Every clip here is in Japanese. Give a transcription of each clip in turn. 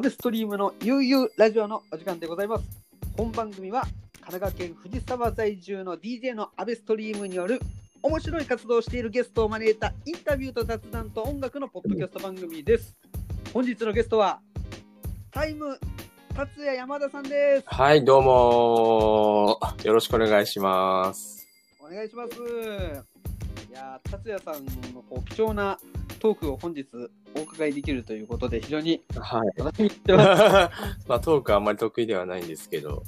アベストリームの悠々ラジオのお時間でございます。本番組は神奈川県藤沢在住の DJ のアベストリームによる面白い活動をしているゲストを招いたインタビューと雑談と音楽のポッドキャスト番組です。本日のゲストはタイム達也山田さんです。はい、どうもーよろしくお願いします。お願いします。いやー達也さんのこう貴重なトークを本日お伺いできるということで非常にはい。楽しみにしてます。まあ、トークはあんまり得意ではないんですけど、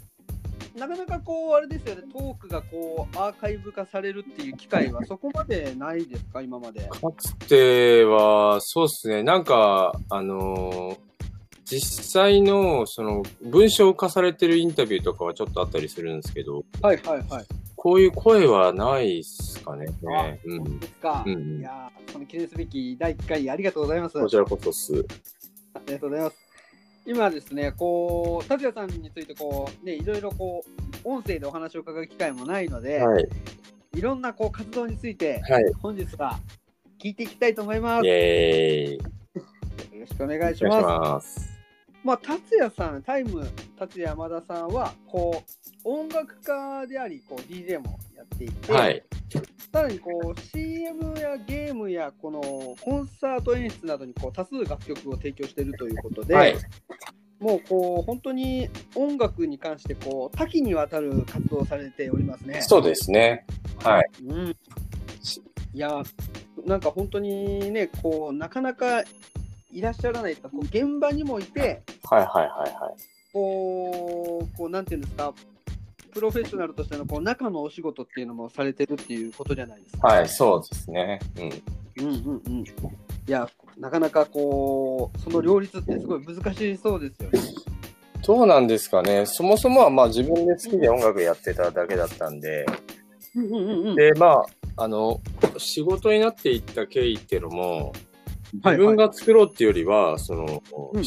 なかなかこうあれですよねトークがこうアーカイブ化されるっていう機会はそこまでないですか今まで。かつては、そうですね、なんか、あのー実際の、その、文章化されてるインタビューとかはちょっとあったりするんですけど、はいはいはい。こういう声はないっすかね。う。そうんですか。うんうんいやーその記念すべき第1回ありがとうございます。こちらこそっす。ありがとうございます。今ですね、こう、達也さんについて、こう、ね、いろいろこう、音声でお話を伺う機会もないので、はい。い、ろんなこう活動について、はい。本日は聞いていきたいと思います。イよェーイ。ろしくお願いしお願いします。まあ、達也さん、タイム達也山田さんは、こう、音楽家であり、こう、DJ もやっていて、はい。さらにこう CM やゲームやこのコンサート演出などにこう多数楽曲を提供しているということで、はい。もうこう本当に音楽に関してこう多岐にわたる活動をされておりますね。そうですね。はい。うん、いやなんか本当にねこうなかなかいらっしゃらないとかこう現場にもいてはいはいはいはい。こうこうなんていうんですかプロフェッショナルとしてのこう中のお仕事っていうのもされてるっていうことじゃないですか。はい、そうですね。うん。うんうんうん。いや、なかなかこう、その両立ってすごい難しそうですよね。どうなんですかね。そもそもはまあ自分で好きで音楽やってただけだったんで、うんうんうんうん。で、まあ、あの、仕事になっていった経緯っていうのも、はい自分が作ろうっていうよりは、その、うん。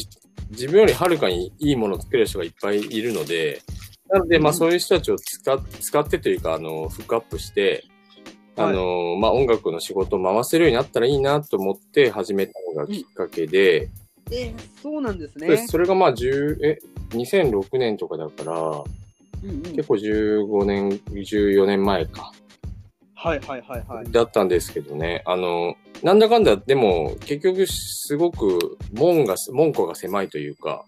自分よりはるかにいいものを作れる人がいっぱいいるので、なので、まあうん。そういう人たちを使っ使ってというか、あの、フックアップして、あの、まあ音楽の仕事を回せるようになったらいいなと思って始めたのがきっかけで、えーそうなんですでね。それがまあ10、え、2006年とかだから、うんうん。結構15年、14年前か。はいはいはいはい。だったんですけどね。あの、なんだかんだ、でも、結局、すごく、門が、門戸が狭いというか、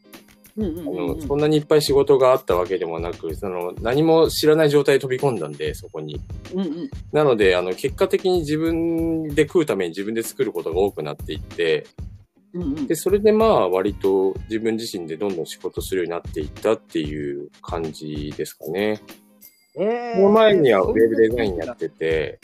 うんうんあうんうんの、そんなにいっぱい仕事があったわけでもなく、その、何も知らない状態で飛び込んだんで、そこに。うんうんなので、あの、結果的に自分で食うために自分で作ることが多くなっていって、うんうんで、それでまあ、割と自分自身でどんどん仕事するようになっていったっていう感じですかね。えーその前にはウェブデザインやってて、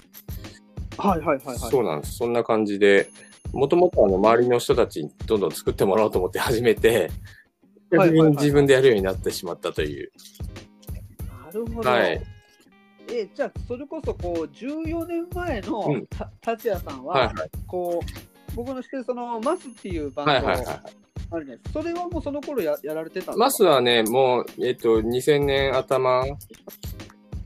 はいはいはいはい。そうなんです。そんな感じで、もともとあの周りの人たちにどんどん作ってもらおうと思って始めて、はいはいはいはい自分でやるようになってしまったという。なるほど。はいえーじゃあ、それこそこう14年前のうんた達也さんは、はいはい。こう、僕の知ってるそのマスっていうバンドはいはいはい。あるじゃないですか。それはもうその頃ややられてたんですか？マスはね、もう、えっと、2000年頭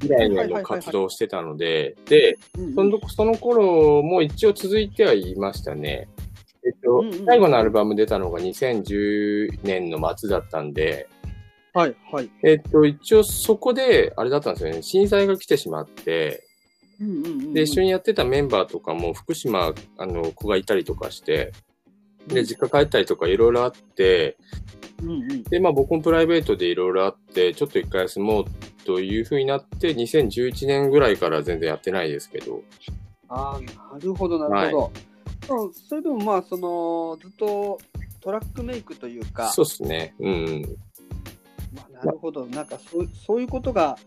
の活動をしてたので、で、そのその頃も一応続いてはいましたね。えっと、うんうん最後のアルバム出たのが2010年の末だったんで、はいはい。えっと、一応そこで、あれだったんですよね、震災が来てしまって、で、一緒にやってたメンバーとかも福島、あの、子がいたりとかして、で、実家帰ったりとかいろいろあって、うんうんで、まあ僕もプライベートでいろいろあって、ちょっと一回休もうというふうになって、2011年ぐらいから全然やってないですけど、ああ、なるほど、なるほど。そうそれでもまあ、その、ずっとトラックメイクというか、そうですね。うん。まあ、なるほど、なんかそうそういうことが、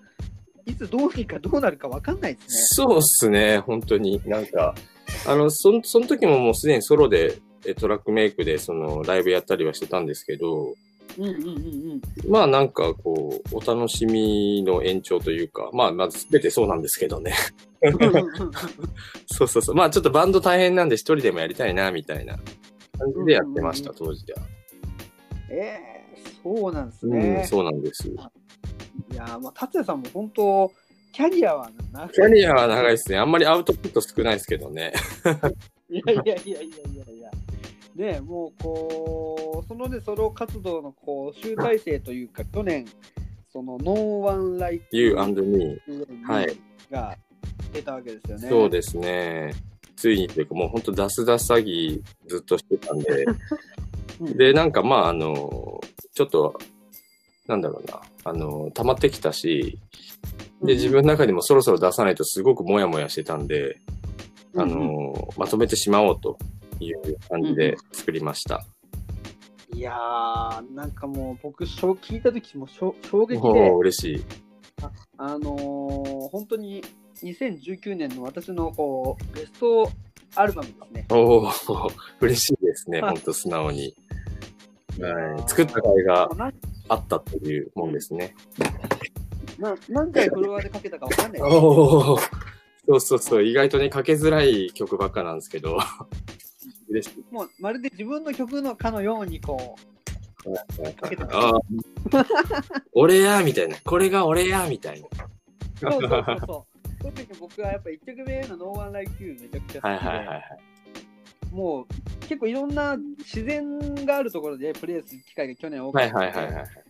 いつどうにかどうなるかわかんないですね。そうっすね、本当に。なんか、あの、そんその時ももうすでにソロで、えトラックメイクで、その、ライブやったりはしてたんですけど、うんうんうんうん。まあなんかこう、お楽しみの延長というか、まあまず全てそうなんですけどね。そうそうそう。まあちょっとバンド大変なんで一人でもやりたいな、みたいな感じでやってました、うん当時では。ええそうなんですうん、ね。そうなんです。いやー、まあ、達也さんも本当、キャリアは長い。キャリアは長いですね。あんまりアウトプット少ないですけどね。いやいやいやいやいやいや。ね、もうこう、そのね、ソロ活動のこう集大成というか、去年、その、No One Like You and Me。はい。が出たわけですよね。そうですね。ついにというか、もう本当、ダスダス詐欺ずっとしてたんで、うん。で、なんかまあ、あの、ちょっと、なんだろうな、あの、溜まってきたし、で、自分の中にもそろそろ出さないとすごくモヤモヤしてたんで、あの、まとめてしまおうという感じで作りました。いやー、なんかもう僕、しょ聞いた時も衝撃で嬉しい。あのー本当に2019年の私のこうベストアルバムですね。おお嬉しいですね、は い本当素直に。はい作った甲斐がなあったというもんですね。な何回フロアでかけたかわかんない。おおそうそうそう、意外とね、かけづらい曲ばっかなんですけど、嬉しい。もうまるで自分の曲のかのようにこかけてますああ俺やみたいな。これが俺やみたいな。う、そうそうそうそう。特に僕はやっぱ1曲目の No One Like You めちゃくちゃ好きで、はいはいはいはい。もう結構いろんな自然があるところでプレイする機会が去年多かはいったので、はいはいはい。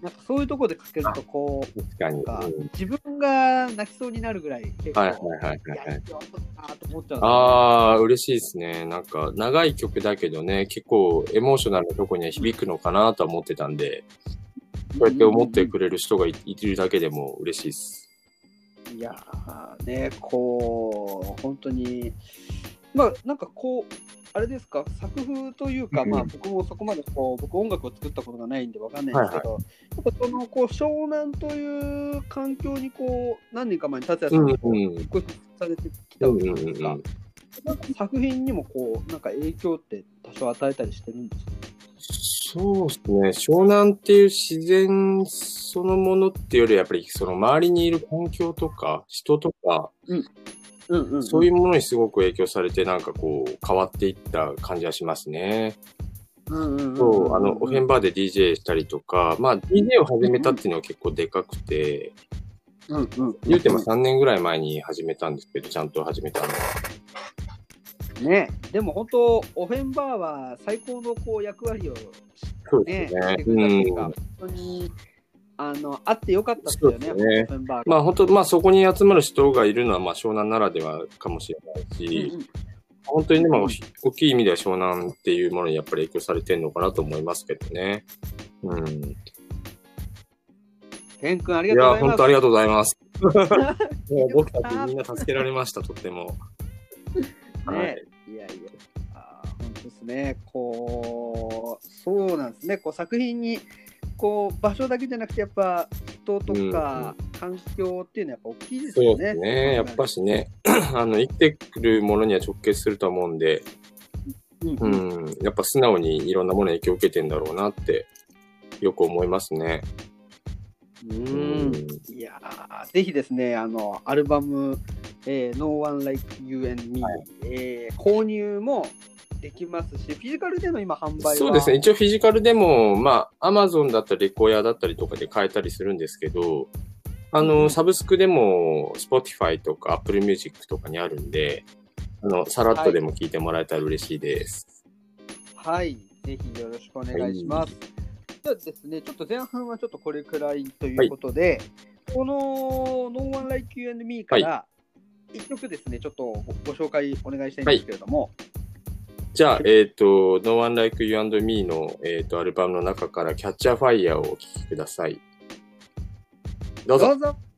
なんかそういうところでかけるとこう、確かに。かうん自分が泣きそうになるぐらい結構、はいはいはいはい。ああ、嬉しいですね。なんか、長い曲だけどね、結構エモーショナルなとこには響くのかなとは思ってたんで、こうやって思ってくれる人がいいるだけでも嬉しいです。いやーね、こう、本当に、まあ、なんかこう、あれですか、作風というか、うん。まあ、僕もそこまでこう、僕音楽を作ったことがないんでわかんないんですけど、やっぱその、こう、湘南という環境に、こう、何年か前に達也さんがこう、引っ越しされてきたわけないですか。なんか作品にもこう、なんか影響って多少与えたりしてるんですか？そうですね。湘南っていう自然そのものっていうより、やっぱりその周りにいる環境とか、人とか、うんうんそういうものにすごく影響されて、なんかこう、変わっていった感じはしますね。うんうんうんうんそう、あの、オフェンバーで DJ したりとか、まあ、DJ を始めたっていうのは結構でかくて、うんうん言うても3年ぐらい前に始めたんですけど、ちゃんと始めたのは。ね、でも本当、オフェンバーは最高のこう役割をそうね、ですねして。くれたっていうか、うん。本当にあのあってよかったですよね、ねまあ本当、まあそこに集まる人がいるのは、まあ湘南ならではかもしれないし、うんうん本当にでも大きい意味では湘南っていうものにやっぱり影響されてるのかなと思いますけどね。うん。い天君ありや、がとういます。本当ありがとうございます。もう結僕局たちみんな助けられました、とっても。はねい。いやいや、あー本当ですね、こう、そうなんですね、こう作品に、こう場所だけじゃなくて、やっぱ人とか環境っていうのはやっぱ大きいですそうよね。ですね。やっぱしね、あの、生きてくるものには直結すると思うんで、うんううんん、やっぱ素直にいろんなものに影響を受けてんだろうなって、よく思いますね。うんいやーぜひですね、あの、アルバム、えー No One Like You and Me、えー購入もできますし、フィジカルでの今販売は。そうですね。一応フィジカルでも、まあ、アマゾンだったり、レコヤだったりとかで買えたりするんですけど、あうん。の、サブスクでも、Spotify とか Apple Music とかにあるんで、あの、さらっとでも聞いてもらえたら嬉しいです。はい、ぜひよろしくお願いします。じゃあですね、ちょっと前半はちょっとこれくらいということで、この No One Like You and Me から一曲ですね、ちょっとごご紹介お願いしたいんですけれども、じゃあ、えっ、と、No One Like You and Me の、えっ、と、アルバムの中からキャッチャーファイヤーをお聴きください。どうぞ。どうぞ。「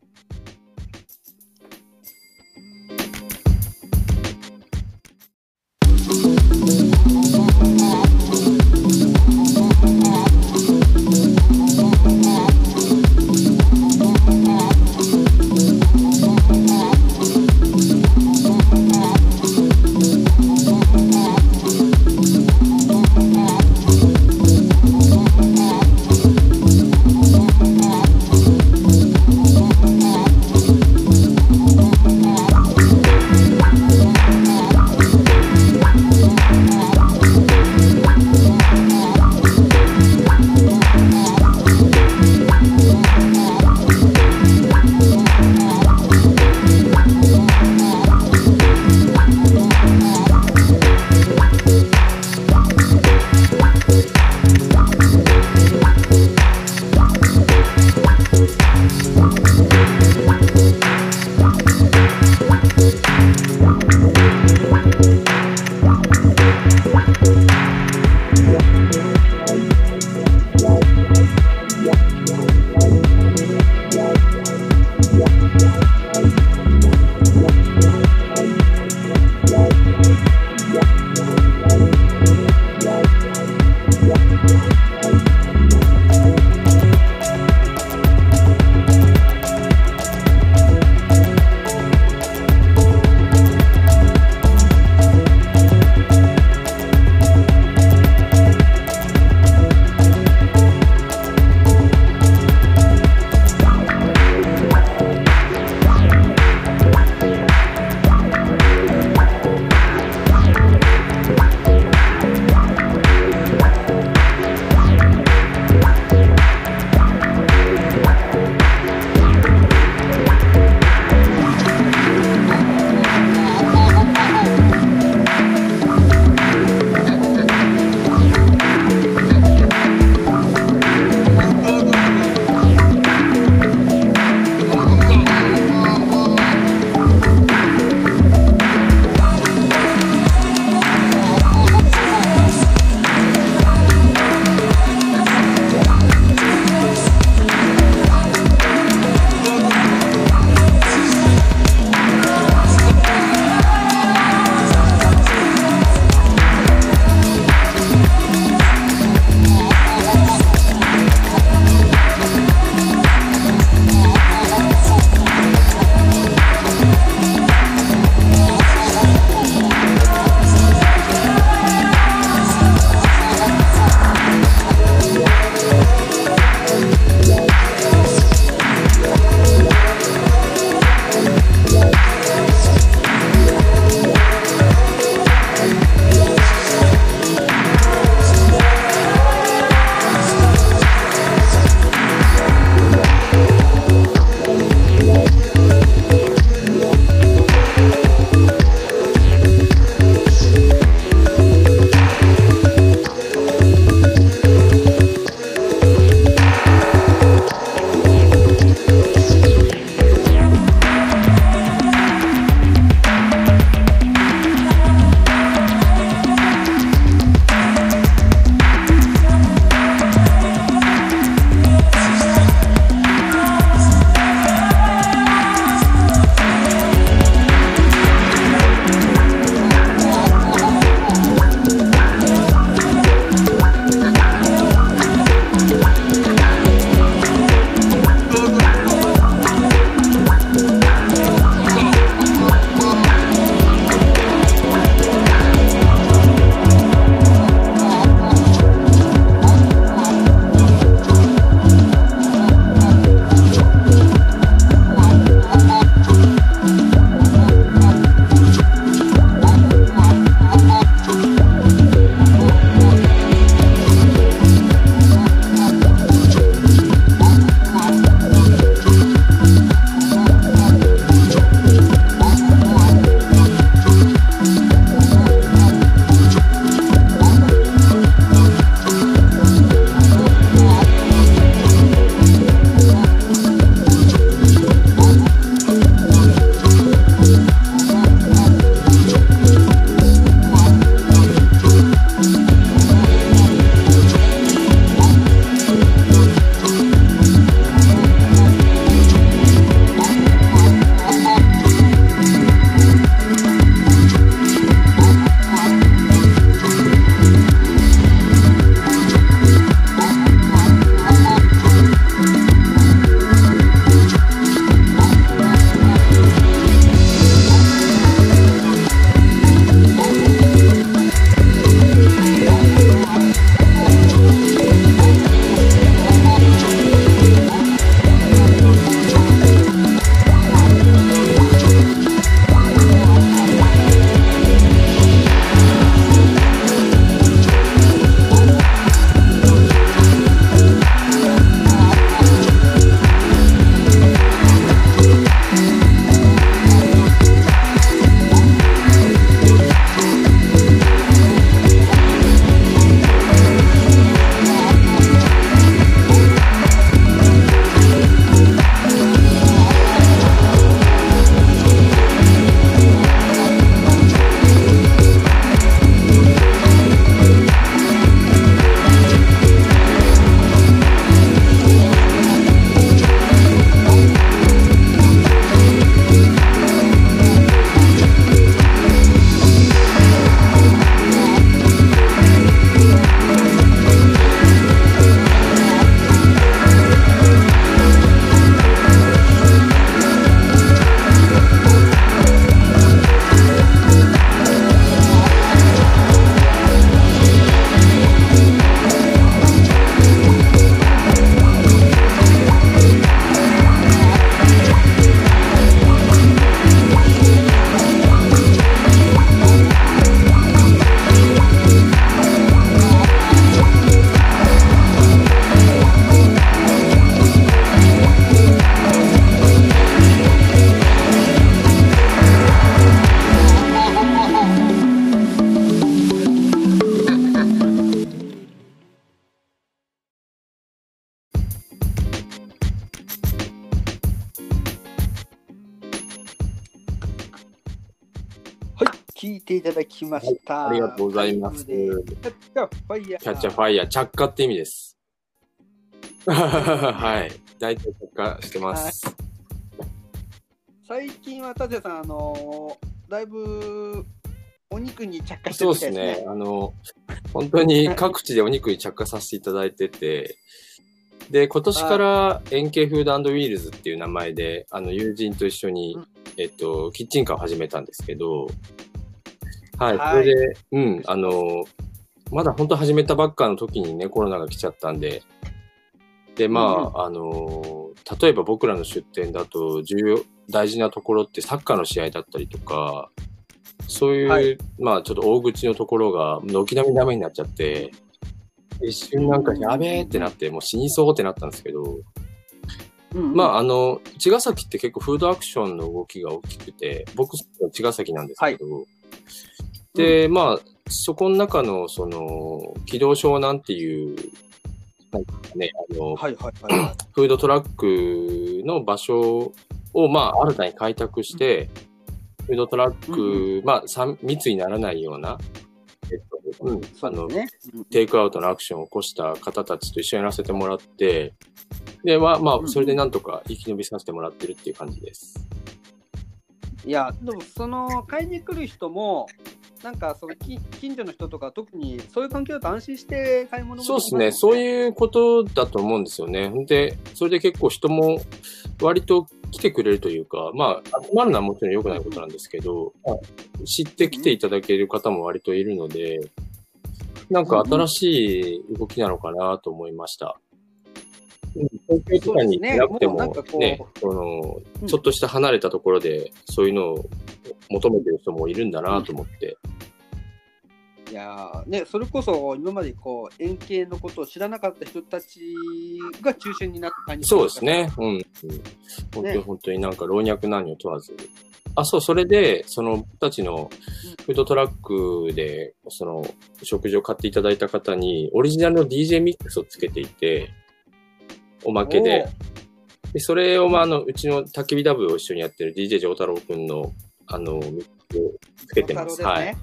ていただきました。ありがとうございます。キャッチャーファイヤー。キャッチャーファイヤー、着火って意味です。はい。大体着火してます。最近は達也さん、あのーだいぶお肉に着火してそうでするみたいですね。ね。あの、本当に各地でお肉に着火させていただいてて、で、今年から円形フードウィールズっていう名前で、あの、友人と一緒にうん、えっと、キッチンカーを始めたんですけど、はい。はい。それで、うん、あの、まだ本当始めたばっかの時にね、コロナが来ちゃったんで、で、まあ、あの、例えば僕らの出店だと、重要、大事なところってサッカーの試合だったりとか、そういう、はい。まあちょっと大口のところが軒並みダメになっちゃって、一瞬なんかやべえってなって、もう死にそうってなったんですけど、うんうん。まああの、茅ヶ崎って結構フードアクションの動きが大きくて、僕、茅ヶ崎なんですけど、で、まあ、そこの中の、その、軌道湘南っていう、なんかね、あの、はいはいはい。フードトラックの場所を、まあ、新たに開拓して、フードトラック、まあ、密にならないような、えっと、うん、あのね。うんテイクアウトのアクションを起こした方たちと一緒にやらせてもらって、で、まあ、まあ、うんそれでなんとか生き延びさせてもらってるっていう感じです。いや、でもその買いに来る人も、なんかそのき近所の人とか、特にそういう環境だと安心して買い物もそうですね。そうう。いうことだと思うんですよね。で、それで結構人も割と来てくれるというか、まあ、集まるのはもちろん良くないことなんですけど、知ってきていただける方も割といるので、なんか新しい動きなのかなと思いました。うん東京とかに行ってなくても、ねそのうんちょっとした離れたところで、そういうのを求めてる人もいるんだなと思って。いやーね、それこそ今までこう円形のことを知らなかった人たちが中心になった感じそうです。ね。うん。うん、本当にね本当になんか老若男女問わず。あ、そう、それで、その、僕たちのフードトラックで、その、食事を買っていただいた方に、オリジナルの DJ ミックスをつけていて、おまけで。で、それを、まあ、あの、うちの焚き火ダブを一緒にやってる DJ 丈太郎くんの、あの、ミックスをつけてます。は。はいい。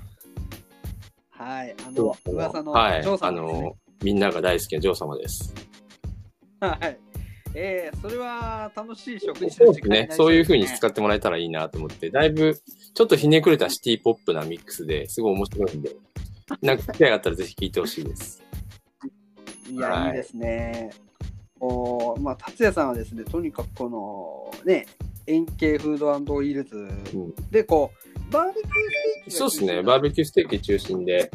はい。あの、噂のはい。あ。の、みんなが大好きなジョー様です。はい。えー、それは楽しい食事そうですね。そういう風に使っってもらえたらいいなと思って、だいぶ、ちょっとひねくれたシティポップなミックスですごい面白いんで、なんか機会があったらぜひ聴いてほしいです。いや、はいいいですね。おまあ、達也さんはですね、とにかくこの、ね、円形フードウィルズうん、で、こう、バーベキューステーキそうですね。バーベキューステーキ中心で、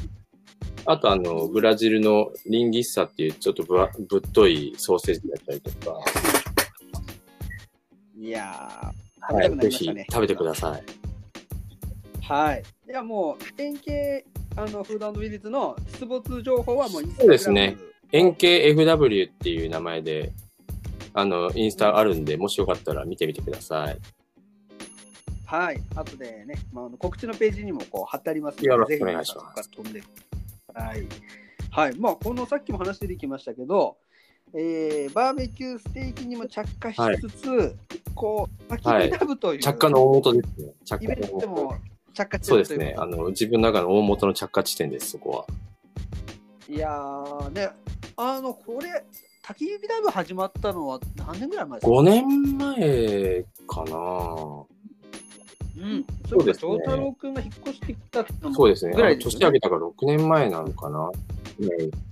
あとあの、ブラジルのリンギッサっていうちょっとぶわぶっといソーセージだったりとか、いやー、はい、ぜひ。食べてください。はい。いや、もう、円形あのフードウィルズの出没情報はもうそうですね円形 FW っていう名前で、あの、インスタあるんで、もしよかったら見てみてください。はい。後でね、まあ、あの告知のページにもこう貼ってありますので、よろしくお願いします飛んで。はい。はい。まあ、このさっきも話出てきましたけど、えー、バーベキューステーキにも着火しつつ、こう、焚き火ダブという、着火の大元ですね。着火の大元そうですね。あの、自分の中の大元の着火地点です、そこは。いやー、ね、あの、これ、焚き火ダブ始まったのは何年ぐらい前ですか？5年前かな。うん。そうですね。長太郎くんが引っ越してきたのもそうですね。ぐらいあの年明けたから6年前なのかな、うん。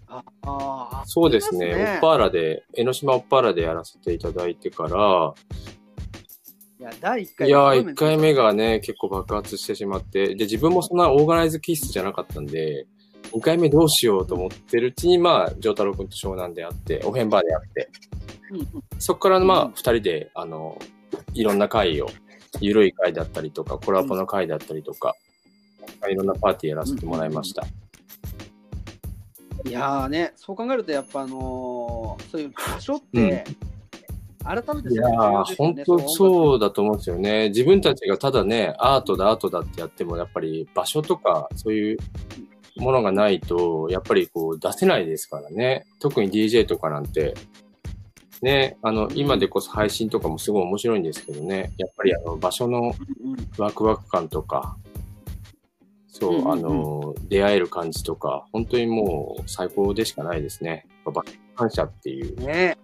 ああーそうですね。すオッパーラで、江ノ島オッパーラでやらせていただいてから、いや、第1回いやー、1回目がね、結構爆発してしまって、で、自分もそんなオーガナイズ気質じゃなかったんで、2回目どうしようと思ってるうちに、まあ、丈太郎くんと湘南であって、オフェンバーであって、うんうんそこからまあ、うん2人で、あの、いろんな会を、ゆるい会だったりとか、コラボの会だったりとか、いろんなパーティーやらせてもらいました。いやーね、そう考えると、やっぱあのーそういう場所って、改めていやー、本当そうだと思うんですよね。自分たちがただね、アートだ、アートだってやっても、やっぱり場所とか、そういうものがないと、やっぱりこう出せないですからね。特に DJ とかなんて。ね、あの、今でこそ配信とかもすごい面白いんですけどね。やっぱりあの、場所のワクワク感とか、そう、あの、出会える感じとか、本当にもう最高でしかないですね。感謝っていう。ね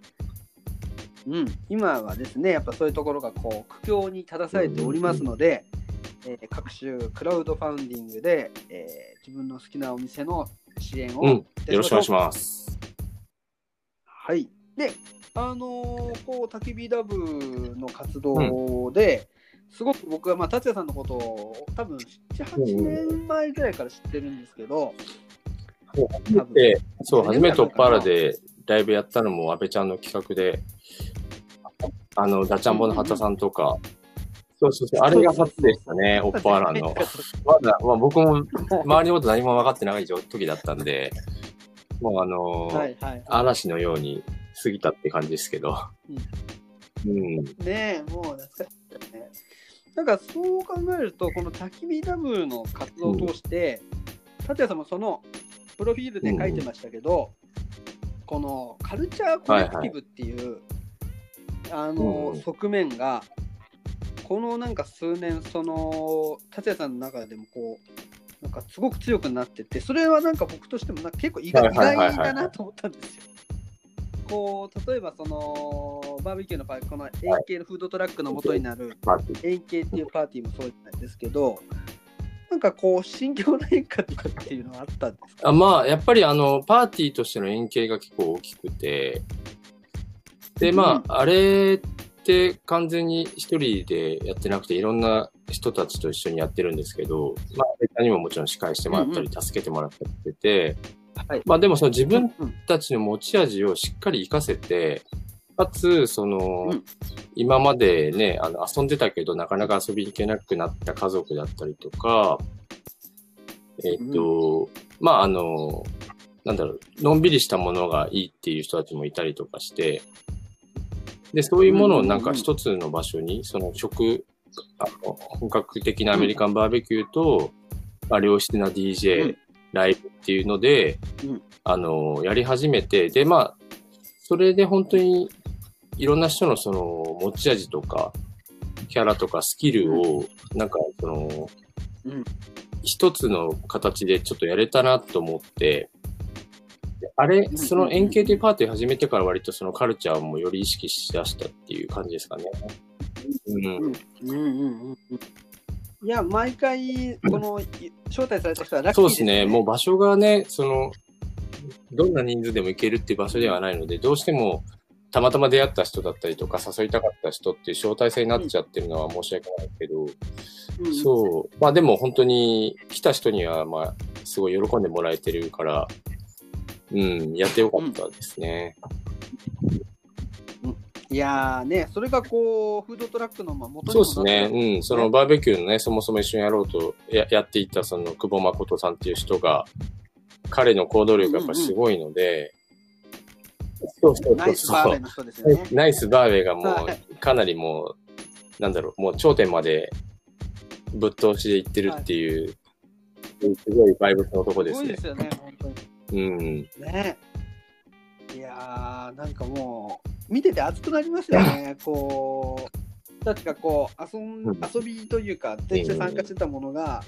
うん、今はですね、やっぱそういうところがこう苦境に立たされておりますので、えー各種クラウドファウンディングで、えー自分の好きなお店の支援をうん、よろしくお願いします。はい。で、あのーこう、焚き火ダブの活動で、すごく僕は、まあ、達也さんのことを多分7、8年前ぐらいから知ってるんですけど、多分で、そう、初めねてトッパーラでライブやったのも安倍ちゃんの企画で、あの、ダチャンボの畑さんとか、そうそうそう、あれが初でしたね、オッパーラの。まだ、まあ僕も周りのこと何も分かってない時だったんで、もうあのーはいはい。嵐のように過ぎたって感じですけど。うん。ねえ、もう懐かしいね。なんかそう考えると、この焚き火ダブの活動を通して、達也さんもそのプロフィールで書いてましたけど、このカルチャーコレクティブっていう、あの、うん側面が、このなんか数年、その達也さんの中でもこう、なんかすごく強くなってて、それはなんか僕としてもなんか結構意外だなと思ったんですよ。こう例えばそのバーベキューの場合、この円形のフードトラックの元になるまあ円形っていうパーティーもそうなんですけど、なんかこう、心境の変化とかっていうのはあったんですか？あまあ、やっぱりあの、パーティーとしての円形が結構大きくて、で、まあ、あれって完全に一人でやってなくて、いろんな人たちと一緒にやってるんですけど、まあ、他にももちろん司会してもらったり、うん助けてもらったりしてて、はい。まあでもその自分うんたちの持ち味をしっかり活かせて、かつ、その、うん。今までね、あの、遊んでたけど、なかなか遊びに行けなくなった家族だったりとか、えっ、と、まあ、あの、なんだろう、のんびりしたものがいいっていう人たちもいたりとかして、で、そういうものをなんか一つの場所に、その食、あの本格的なアメリカンバーベキューと、まあ、良質な DJ、うん。ライブっていうので、うん。あの、やり始めて、で、まあ、それで本当にいろんな人のその持ち味とか、キャラとかスキルを、なんかその、うん。一つの形でちょっとやれたなと思って、であれ、んその円形というパーティー始めてから割とそのカルチャーもより意識しだしたっていう感じですかね。うん。うんうんうんうんいや、毎回、このい招待された人はラッキーそうですね。もう場所がね、その、どんな人数でも行けるっていう場所ではないので、どうしても、たまたま出会った人だったりとか、誘いたかった人っていう招待制になっちゃってるのは申し訳ないけど、うんうんそう。まあでも本当に来た人には、まあ、すごい喜んでもらえてるから、うん、やってよかったですね。いやーね、それがこう、フードトラックのまあ元にそうですね。うん。そのバーベキューのね、そもそも一緒にやろうとややっていた、その久保誠さんっていう人が、彼の行動力がやっぱすごいので、そうそうナそうそうイスバーベ。の人ですよね。ナイスバーベがもはう、かなりもう、なんだろう、もう頂点までぶっ通しでいってるっていう、すごいバイブスのとこですすねごいで。すよね、本当に。うん。ね。いやー、なんかもう、見てて熱くなりますよね。こう、たちがこう遊ん、うん遊びというか、電車参加してたものが、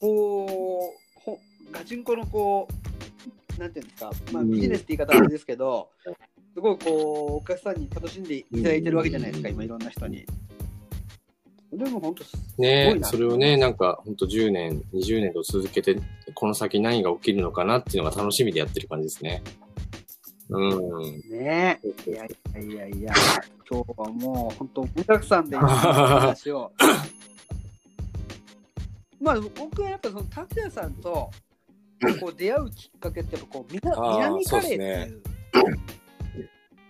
こう、ほガチンコのこう、なんていうんですか、まあ、うんビジネスって言い方はあれですけど、すごいこう、お客さんに楽しんでいただいてるわけじゃないですか、うん今、いろんな人に。でも本当、すねそれをね、なんか、ほんと10年、20年と続けて、この先何が起きるのかなっていうのが楽しみでやってる感じですね。うん。ねいやいやいやいや、今日はもう本当、盛りだくさんで話を。まあ、僕はやっぱその達也さんとこう出会うきっかけって、やっぱこう、南カレーっていう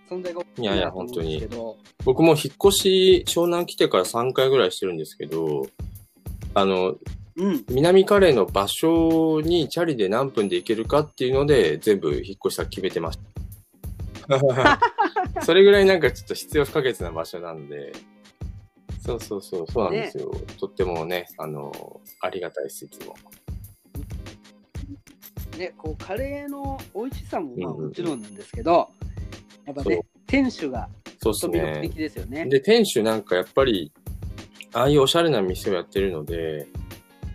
存在がいやいやなと思うんですけど、僕も引っ越し、湘南来てから3回ぐらいしてるんですけど、あの、うん、南カレーの場所にチャリで何分で行けるかっていうので、全部引っ越し先決めてました。それぐらいなんかちょっと必要不可欠な場所なんで、そうそうそう、そうなんですよ。とってもね、あの、ありがたいです、いつも。ね、こうカレーの美味しさもまあもちろんなんですけど、やっぱね、店主がそうですね的。ですよね。で、店主なんかやっぱり、ああいうおしゃれな店をやってるので、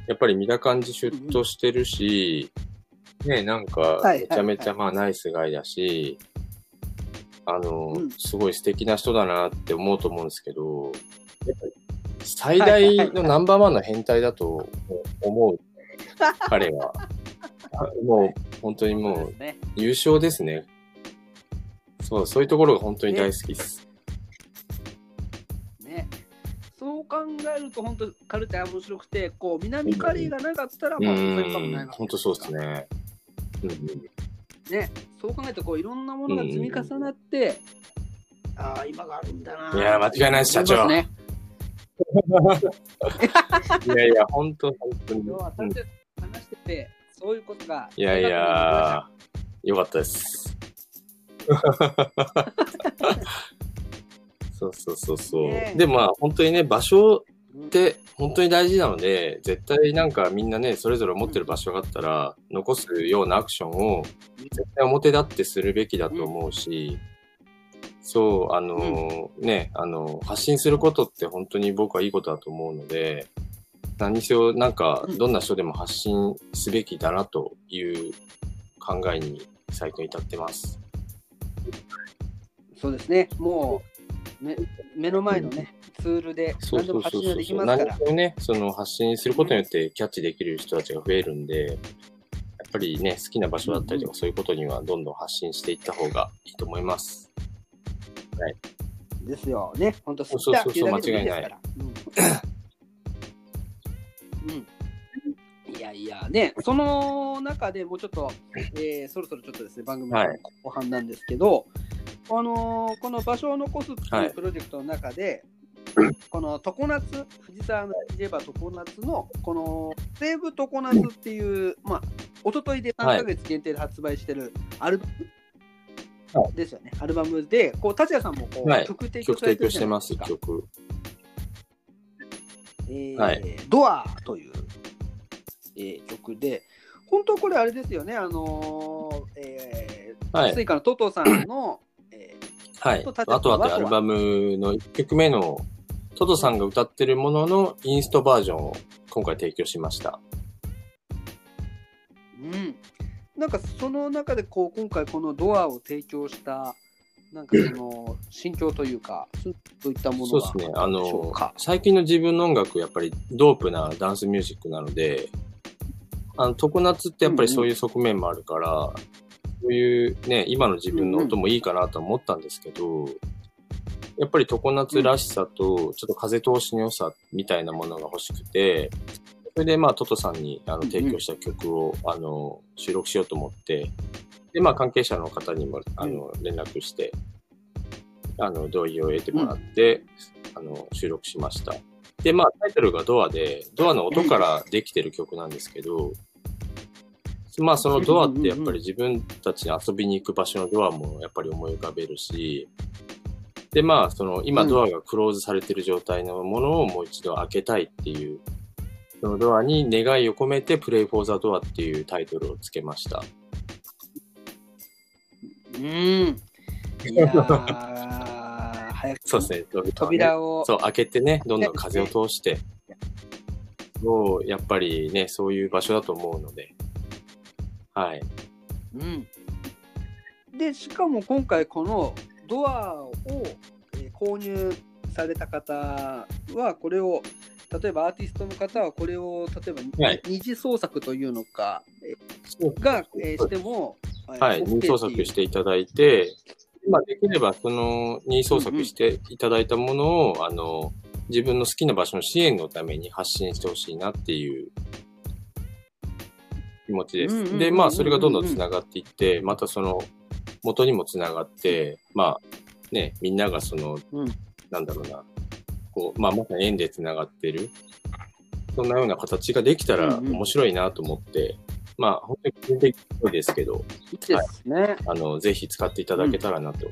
やっぱり見た感じシュッとしてるし、ね、なんかはいめちゃめちはいゃまあナイスガイだし、あの、うんすごい素敵な人だなって思うと思うんですけど、やっぱり最大はいのナンバーワンの変態だと思う、彼は。あもう本当にもう。優勝ですね。そう、そういうところが本当に大好きです。ね。そう考えると本当カルチャー面白くて、こう南カリーがなかったらうまあそういうこともないん、わけ本当そうですね。うんうんね。そう考えるとこういろんなものが積み重なって、ああ今があるんだな。いや間違いないです社長ね。いやいや、本当本当に。今日はうん話しててそういうことがいやいや、よかったです。そうそうそうそう。ねえ。で、まあ、本当にね、場所っって本当に大事なので、絶対なんかみんなね、それぞれ持ってる場所があったら、残すようなアクションを絶対表立ってするべきだと思うし、そう、あのね、あの、発信することって本当に僕はいいことだと思うので、何にせよなんかうん。どんな人でも発信すべきだなという考えに最近至ってます。そうですね。もう目目の前のね、ツールでそう何でも発信がそうそうそうすね、その発信することによってキャッチできる人たちが増えるんで、やっぱりね、好きな場所だったりとか、そういうことにはどんどん発信していった方がいいと思います。ですよね。本当そうそうそうそう間違いないい。うん。うん。いやいや、ね、その中でもうちょっと、えーそろそろちょっとですね、番組のはい後半なんですけど、あのーこの場所を残すってはい。いうプロジェクトの中で、この常夏、藤沢の言えば常夏の、この西武常夏っていう、まあ、一昨日で3ヶ月限定で発売してるアルバム、はですよね、アルバムで、こう、達也さんもこう、はい。曲提供されてるじ供してます、ゃないですか。曲。えーはい。ドアという、えー曲で、本当これあれですよね、あのーえーはい。スイカのトトさんの、えはい。とあとあとアルバムの1曲目のトトさんが歌ってるもののインストバージョンを今回提供しました。ーうん、なんかその中でこう今回このドアを提供した、なんかその 心境というか、そういったものがそうですね。あのか、。最近の自分の音楽、やっぱりドープなダンスミュージックなので、あの、常夏ってやっぱりそういう側面もあるから、そういうね、今の自分の音もいいかなと思ったんですけど、やっぱり常夏らしさと、ちょっと風通しの良さみたいなものが欲しくて、それでまあ、トトさんにあの提供した曲を、あの、収録しようと思って、で、まあ、関係者の方にも、あの、連絡して、あの、同意を得てもらって、あの、収録しました。で、まあ、タイトルがドアで、ドアの音からできてる曲なんですけど、まあ、そのドアってやっぱり自分たちに遊びに行く場所のドアもやっぱり思い浮かべるし、で、まあ、その、今うん。ドアがクローズされてる状態のものをもう一度開けたいっていう、そのドアに願いを込めて、プレイフォーザドアっていうタイトルをつけました。うん。いやー、早く。そうですね。扉を。そう、開けてね、どんどん風を通して、そう、やっぱりね、そういう場所だと思うので、はい。うん、でしかも今回このドアを、えー購入された方はこれを例えばアーティストの方はこれを例えば、はい。二次創作というのか、えが、えーしても、はい、えー OK 任意創作していただいて、まあ、できれば、その、任意創作していただいたものを、あの、自分の好きな場所の支援のために発信してほしいなっていう気持ちです。うんうんうんうんで、まあ、それがどんどん繋がっていって、またその、元にも繋がって、まあ、ね、みんながその、うんなんだろうな、こう、まあ、まさに縁で繋がってる、そんなような形ができたらうんうん面白いなと思って、まあ、本当に個人的にですけど、いいですね。あの、ぜひ使っていただけたらなと。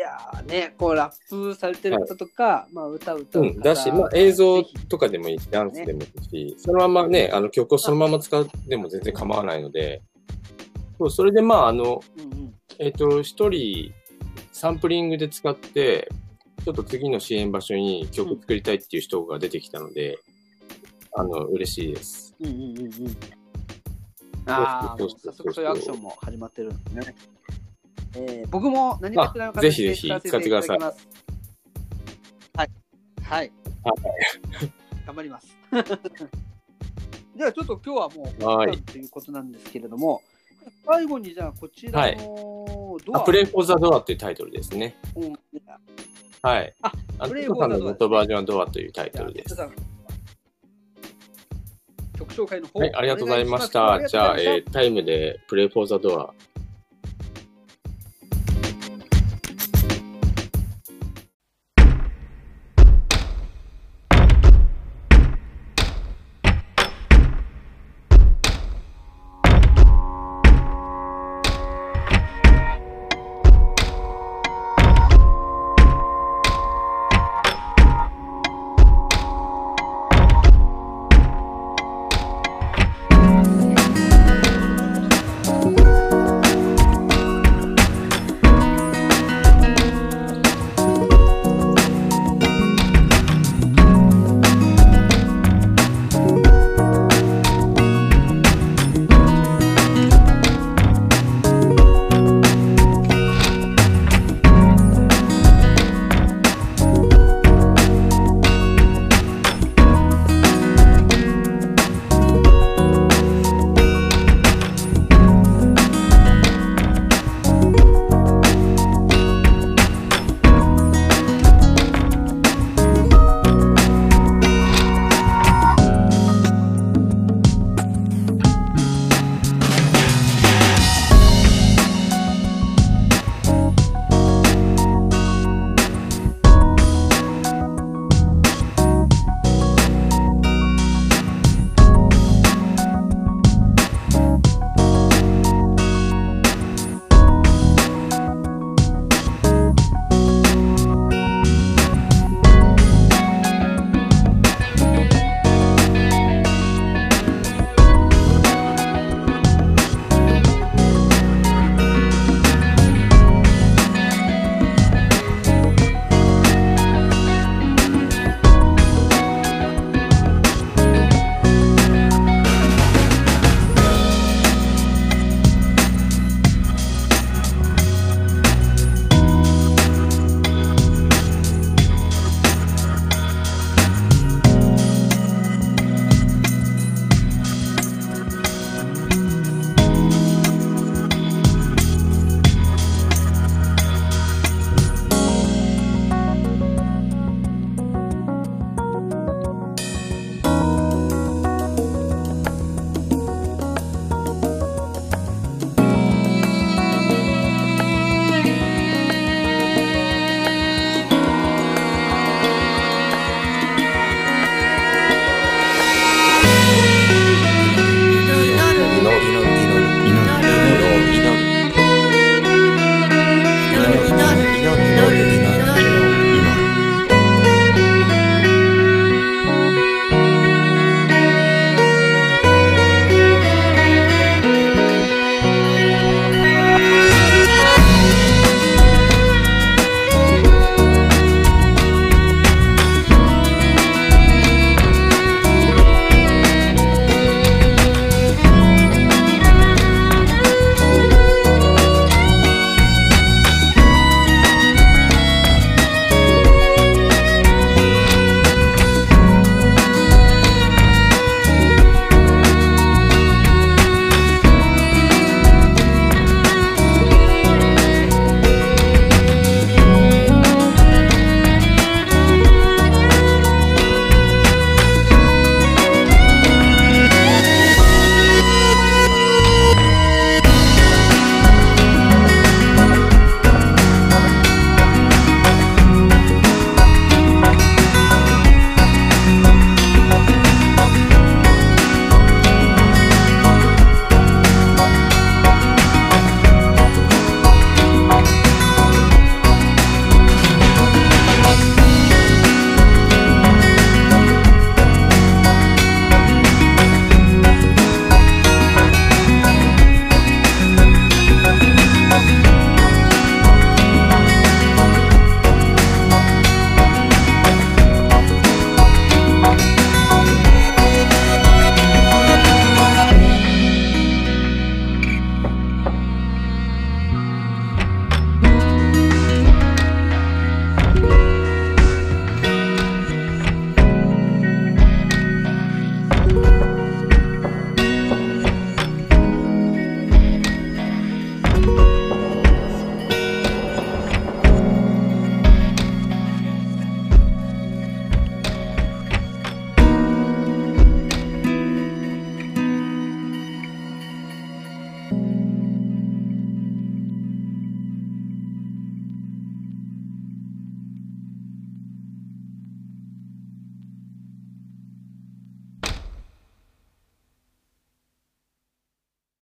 いやーね、こうラップされてる方とか、まあ歌歌う、うん方だし、まあ、映像とかでもいいし、ダンスでもいいし、そのままね、あの曲をそのまま使っても全然構わないので、そうそれでまあ、あの、うんうんえっ、と、一人、サンプリングで使って、ちょっと次の支援場所に曲作りたいっていう人が出てきたので、あの、嬉しいです。うんうんうんうん。ああ、早速そういうアクションも始まってるんですね。えー、僕も何かしらのあぜひぜひ使わせていただき使ってます。はい。はい。は頑張ります。じゃあちょっと今日はもう、はいということなんですけれども、最後にじゃあこちらのドア、あ、プレイフォーザドアっていうタイトルですね。うんはい。ああプレイフォーザドア元バージョンはドアというタイトルです。曲紹介の方、はい、ありがとうございました。じゃあ、えータイムでプレイフォーザドア